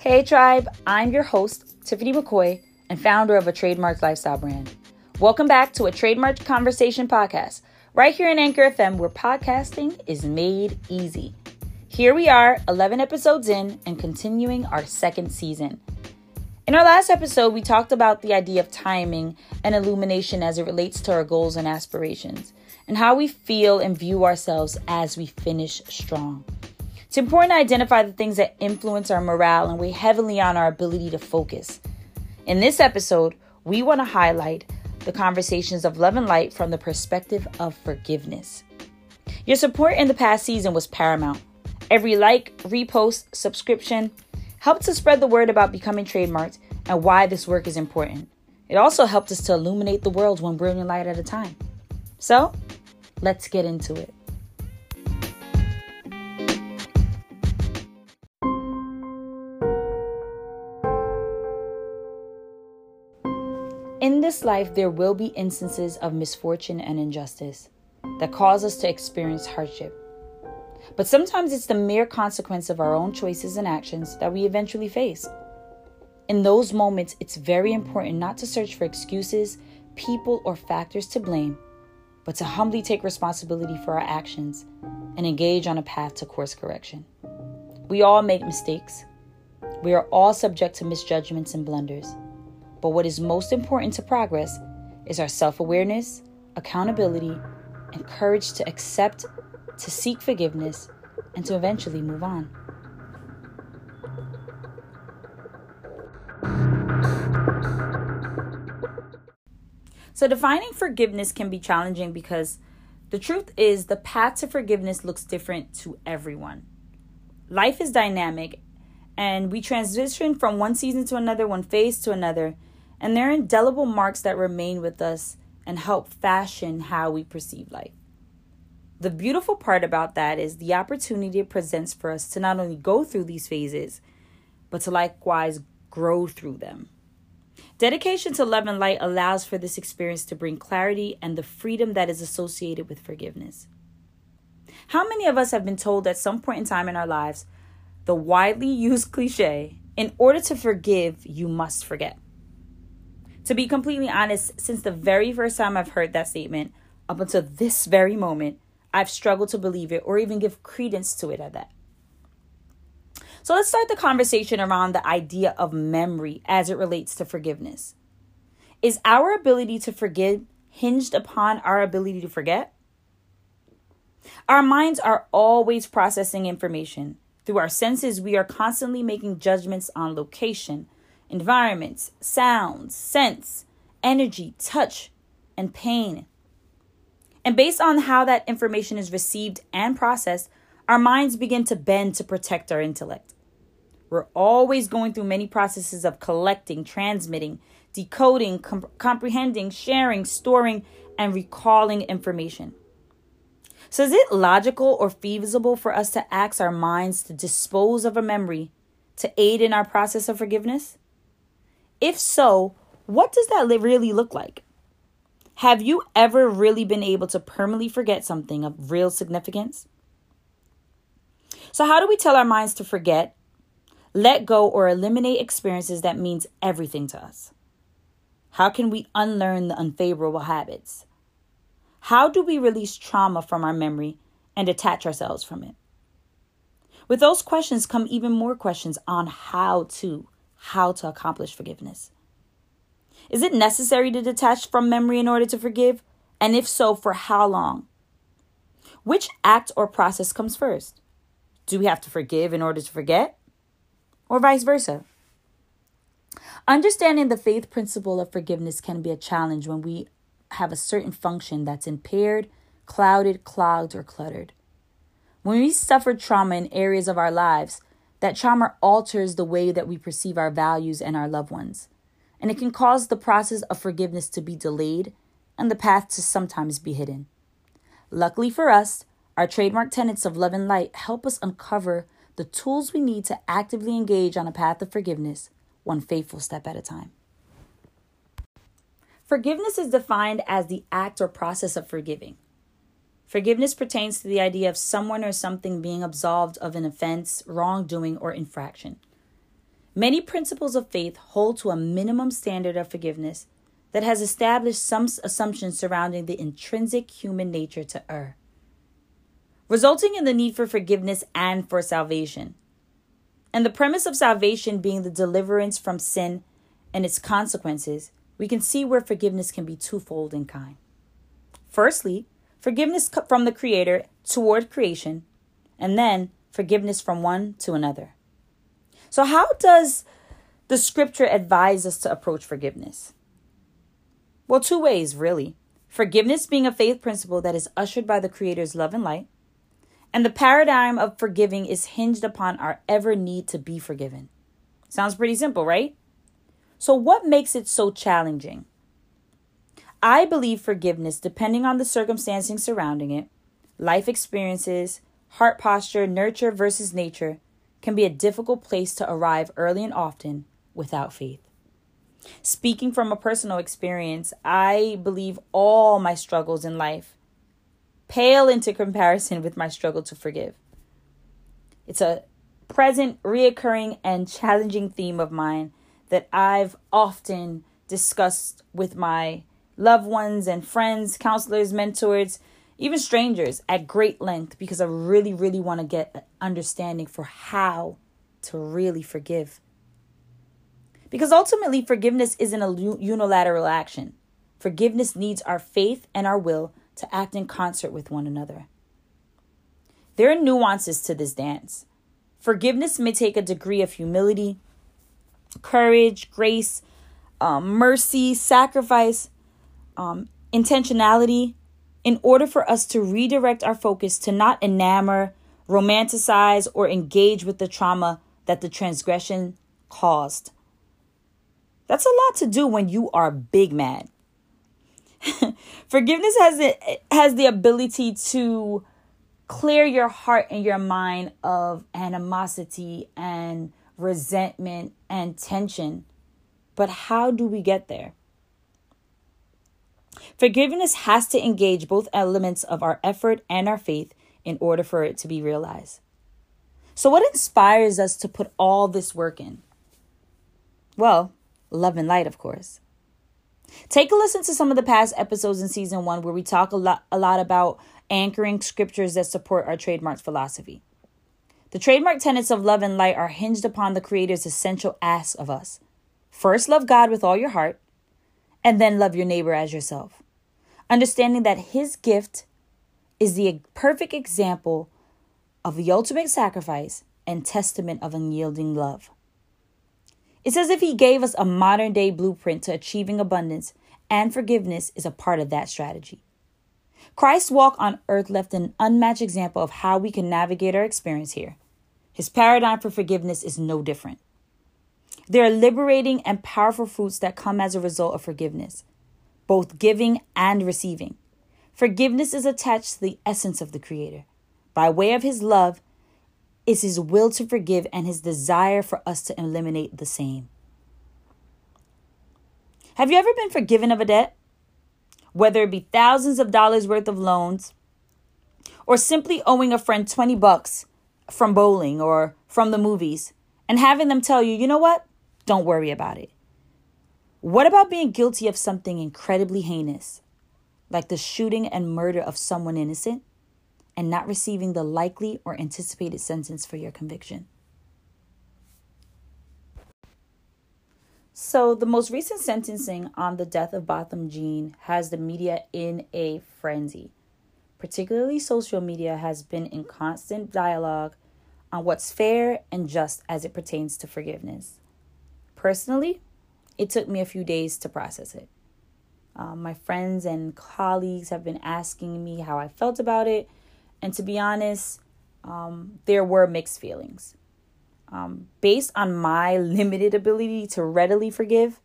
Hey, tribe, I'm your host, Tiffany McCoy, and founder of a trademark lifestyle brand. Welcome back to a trademark conversation podcast, right here in Anchor FM, where podcasting is made easy. Here we are, 11 episodes in, and continuing our second season. In our last episode, we talked about the idea of timing and illumination as it relates to our goals and aspirations, and how we feel and view ourselves as we finish strong. It's important to identify the things that influence our morale and weigh heavily on our ability to focus. In this episode, we want to highlight the conversations of love and light from the perspective of forgiveness. Your support in the past season was paramount. Every like, repost, subscription helped to spread the word about becoming trademarked and why this work is important. It also helped us to illuminate the world one brilliant light at a time. So, let's get into it. In this life, there will be instances of misfortune and injustice that cause us to experience hardship. But sometimes it's the mere consequence of our own choices and actions that we eventually face. In those moments, it's very important not to search for excuses, people, or factors to blame, but to humbly take responsibility for our actions and engage on a path to course correction. We all make mistakes. We are all subject to misjudgments and blunders. But what is most important to progress is our self awareness, accountability, and courage to accept, to seek forgiveness, and to eventually move on. So, defining forgiveness can be challenging because the truth is the path to forgiveness looks different to everyone. Life is dynamic, and we transition from one season to another, one phase to another, and they're indelible marks that remain with us and help fashion how we perceive life. The beautiful part about that is the opportunity it presents for us to not only go through these phases, but to likewise grow through them. Dedication to love and light allows for this experience to bring clarity and the freedom that is associated with forgiveness. How many of us have been told at some point in time in our lives the widely used cliche, in order to forgive, you must forget? To be completely honest, since the very first time I've heard that statement, up until this very moment, I've struggled to believe it or even give credence to it at that. So let's start the conversation around the idea of memory as it relates to forgiveness. Is our ability to forgive hinged upon our ability to forget? Our minds are always processing information. Through our senses, we are constantly making judgments on location, environments, sounds, scents, energy, touch, and pain. And based on how that information is received and processed, our minds begin to bend to protect our intellect. We're always going through many processes of collecting, transmitting, decoding, comprehending, sharing, storing, and recalling information. So, is it logical or feasible for us to ask our minds to dispose of a memory to aid in our process of forgiveness? If so, what does that really look like? Have you ever really been able to permanently forget something of real significance? So, how do we tell our minds to forget, let go, or eliminate experiences that means everything to us? How can we unlearn the unfavorable habits? How do we release trauma from our memory and detach ourselves from it? With those questions come even more questions on how to how to accomplish forgiveness. Is it necessary to detach from memory in order to forgive? And if so, for how long? Which act or process comes first? Do we have to forgive in order to forget? Or vice versa? Understanding the faith principle of forgiveness can be a challenge when we have a certain function that's impaired, clouded, clogged, or cluttered. When we suffer trauma in areas of our lives, that trauma alters the way that we perceive our values and our loved ones, and it can cause the process of forgiveness to be delayed and the path to sometimes be hidden. Luckily for us, our trademark tenets of love and light help us uncover the tools we need to actively engage on a path of forgiveness, one faithful step at a time. Forgiveness is defined as the act or process of forgiving. Forgiveness pertains to the idea of someone or something being absolved of an offense, wrongdoing, or infraction. Many principles of faith hold to a minimum standard of forgiveness that has established some assumptions surrounding the intrinsic human nature to err, resulting in the need for forgiveness and for salvation. And the premise of salvation being the deliverance from sin and its consequences, we can see where forgiveness can be twofold in kind. Firstly, forgiveness from the Creator toward creation, and then forgiveness from one to another. So, how does the scripture advise us to approach forgiveness? Well, two ways, really. Forgiveness being a faith principle that is ushered by the Creator's love and light, and the paradigm of forgiving is hinged upon our ever need to be forgiven. Sounds pretty simple, right? So, what makes it so challenging? I believe forgiveness, depending on the circumstances surrounding it, life experiences, heart posture, nurture versus nature, can be a difficult place to arrive early and often without faith. Speaking from a personal experience, I believe all my struggles in life pale into comparison with my struggle to forgive. It's a present, reoccurring, and challenging theme of mine that I've often discussed with my loved ones and friends, counselors, mentors, even strangers at great length because I really, really want to get an understanding for how to really forgive. Because ultimately, forgiveness isn't a unilateral action. Forgiveness needs our faith and our will to act in concert with one another. There are nuances to this dance. Forgiveness may take a degree of humility, courage, grace, um, mercy, sacrifice, um, intentionality, in order for us to redirect our focus to not enamor, romanticize, or engage with the trauma that the transgression caused. That's a lot to do when you are big mad. Forgiveness has it has the ability to clear your heart and your mind of animosity and resentment and tension. But how do we get there? Forgiveness has to engage both elements of our effort and our faith in order for it to be realized. So, what inspires us to put all this work in? Well, love and light, of course. Take a listen to some of the past episodes in season one where we talk a lot, a lot about anchoring scriptures that support our trademark philosophy. The trademark tenets of love and light are hinged upon the Creator's essential ask of us. First, love God with all your heart, and then love your neighbor as yourself. Understanding that His gift is the perfect example of the ultimate sacrifice and testament of unyielding love. It's as if he gave us a modern day blueprint to achieving abundance, and forgiveness is a part of that strategy. Christ's walk on earth left an unmatched example of how we can navigate our experience here. His paradigm for forgiveness is no different. There are liberating and powerful fruits that come as a result of forgiveness, both giving and receiving. Forgiveness is attached to the essence of the Creator. By way of His love, is his will to forgive and his desire for us to eliminate the same. Have you ever been forgiven of a debt? Whether it be thousands of dollars worth of loans or simply owing a friend 20 bucks from bowling or from the movies and having them tell you, you know what? Don't worry about it. What about being guilty of something incredibly heinous, like the shooting and murder of someone innocent? and not receiving the likely or anticipated sentence for your conviction. So, the most recent sentencing on the death of Botham Jean has the media in a frenzy. Particularly, social media has been in constant dialogue on what's fair and just as it pertains to forgiveness. Personally, it took me a few days to process it. Um, my friends and colleagues have been asking me how I felt about it and to be honest, um, there were mixed feelings. Um, based on my limited ability to readily forgive,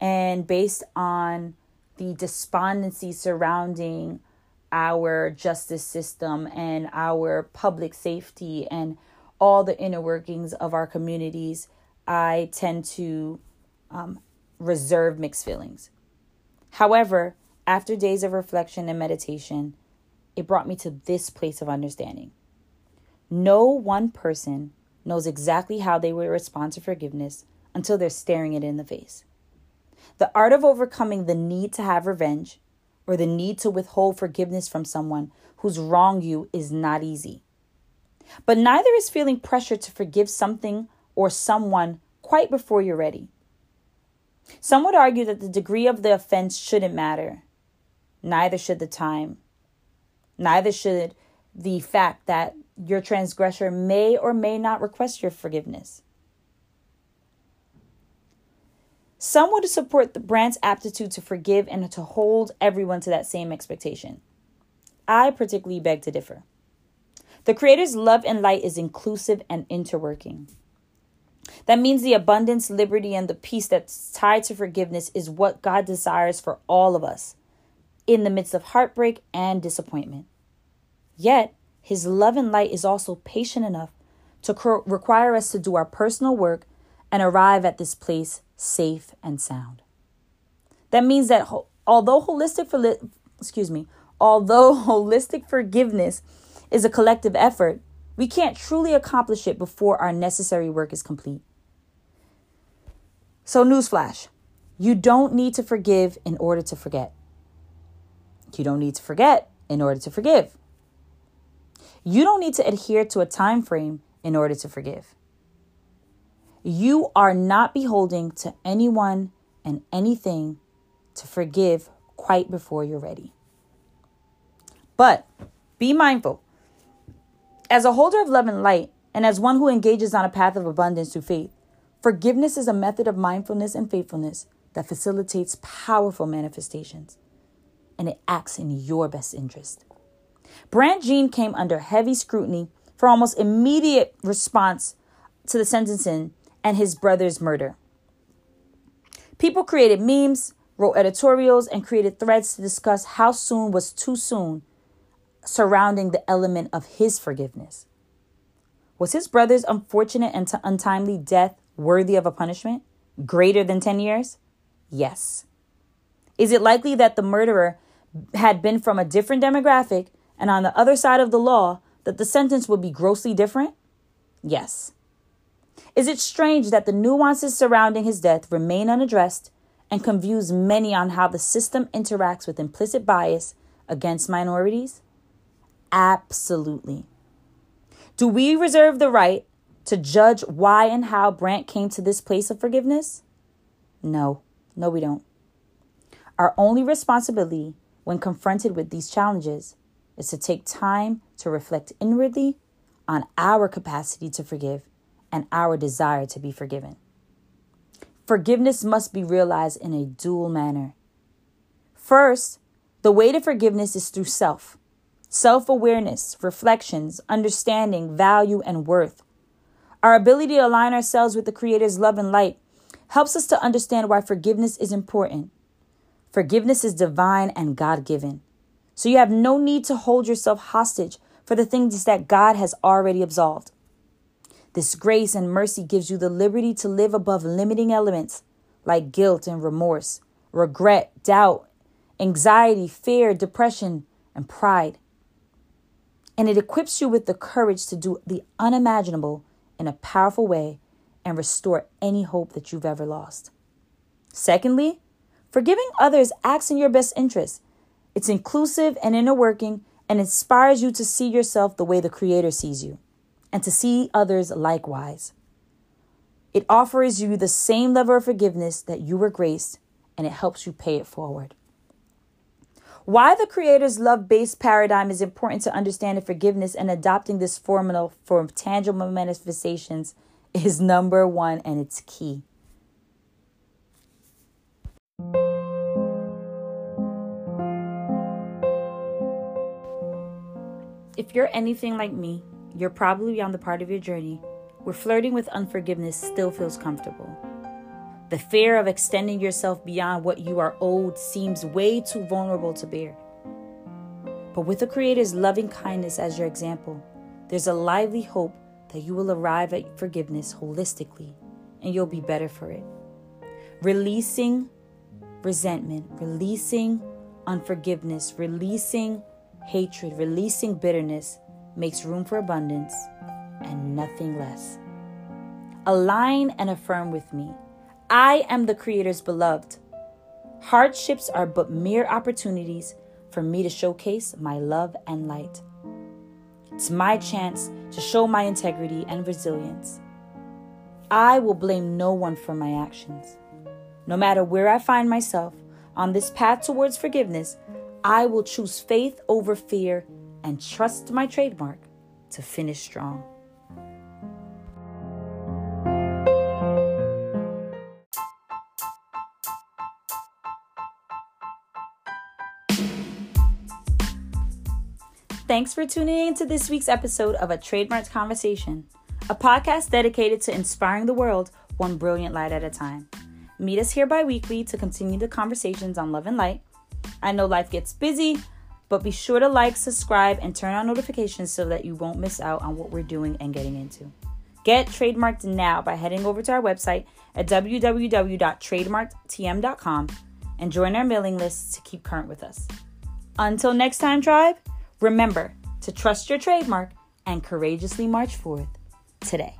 and based on the despondency surrounding our justice system and our public safety and all the inner workings of our communities, I tend to um, reserve mixed feelings. However, after days of reflection and meditation, it brought me to this place of understanding. No one person knows exactly how they will respond to forgiveness until they're staring it in the face. The art of overcoming the need to have revenge or the need to withhold forgiveness from someone who's wronged you is not easy. But neither is feeling pressure to forgive something or someone quite before you're ready. Some would argue that the degree of the offense shouldn't matter. Neither should the time. Neither should the fact that your transgressor may or may not request your forgiveness. Some would support the Brandt's aptitude to forgive and to hold everyone to that same expectation. I particularly beg to differ. The Creator's love and light is inclusive and interworking. That means the abundance, liberty, and the peace that's tied to forgiveness is what God desires for all of us in the midst of heartbreak and disappointment. Yet, His love and light is also patient enough to require us to do our personal work and arrive at this place safe and sound. That means that although holistic for- excuse me, although holistic forgiveness is a collective effort, we can't truly accomplish it before our necessary work is complete. So, newsflash you don't need to forgive in order to forget. You don't need to forget in order to forgive. You don't need to adhere to a time frame in order to forgive. You are not beholding to anyone and anything to forgive quite before you're ready. But be mindful as a holder of love and light, and as one who engages on a path of abundance through faith, forgiveness is a method of mindfulness and faithfulness that facilitates powerful manifestations, and it acts in your best interest. Brandt Jean came under heavy scrutiny for almost immediate response to the sentencing and his brother's murder. People created memes, wrote editorials, and created threads to discuss how soon was too soon surrounding the element of his forgiveness. Was his brother's unfortunate and t- untimely death worthy of a punishment greater than 10 years? Yes. Is it likely that the murderer had been from a different demographic and on the other side of the law that the sentence would be grossly different? Yes. Is it strange that the nuances surrounding his death remain unaddressed and confuse many on how the system interacts with implicit bias against minorities? Absolutely. Do we reserve the right to judge why and how Brandt came to this place of forgiveness? No, no, we don't. Our only responsibility when confronted with these challenges is to take time to reflect inwardly on our capacity to forgive and our desire to be forgiven. Forgiveness must be realized in a dual manner. First, the way to forgiveness is through self self awareness, reflections, understanding, value, and worth. Our ability to align ourselves with the Creator's love and light helps us to understand why forgiveness is important. Forgiveness is divine and God given. So you have no need to hold yourself hostage for the things that God has already absolved. This grace and mercy gives you the liberty to live above limiting elements like guilt and remorse, regret, doubt, anxiety, fear, depression, and pride and it equips you with the courage to do the unimaginable in a powerful way and restore any hope that you've ever lost. Secondly, forgiving others acts in your best interest. It's inclusive and inner working and inspires you to see yourself the way the Creator sees you and to see others likewise. It offers you the same level of forgiveness that you were graced and it helps you pay it forward. Why the Creator's love based paradigm is important to understand in forgiveness and adopting this formula for tangible manifestations is number one and it's key. If you're anything like me, you're probably on the part of your journey where flirting with unforgiveness still feels comfortable. The fear of extending yourself beyond what you are owed seems way too vulnerable to bear. But with the Creator's loving kindness as your example, there's a lively hope that you will arrive at forgiveness holistically and you'll be better for it. Releasing resentment, releasing unforgiveness, releasing hatred, releasing bitterness makes room for abundance and nothing less. align and affirm with me. I am the Creator's beloved. Hardships are but mere opportunities for me to showcase my love and light. It's my chance to show my integrity and resilience. I will blame no one for my actions. No matter where I find myself on this path towards forgiveness, I will choose faith over fear and trust my trademark to finish strong. Thanks for tuning in to this week's episode of A Trademarked Conversation, a podcast dedicated to inspiring the world one brilliant light at a time. Meet us here bi weekly to continue the conversations on love and light. I know life gets busy, but be sure to like, subscribe, and turn on notifications so that you won't miss out on what we're doing and getting into. Get trademarked now by heading over to our website at www.trademarkedtm.com and join our mailing list to keep current with us. Until next time, tribe. Remember to trust your trademark and courageously march forth today.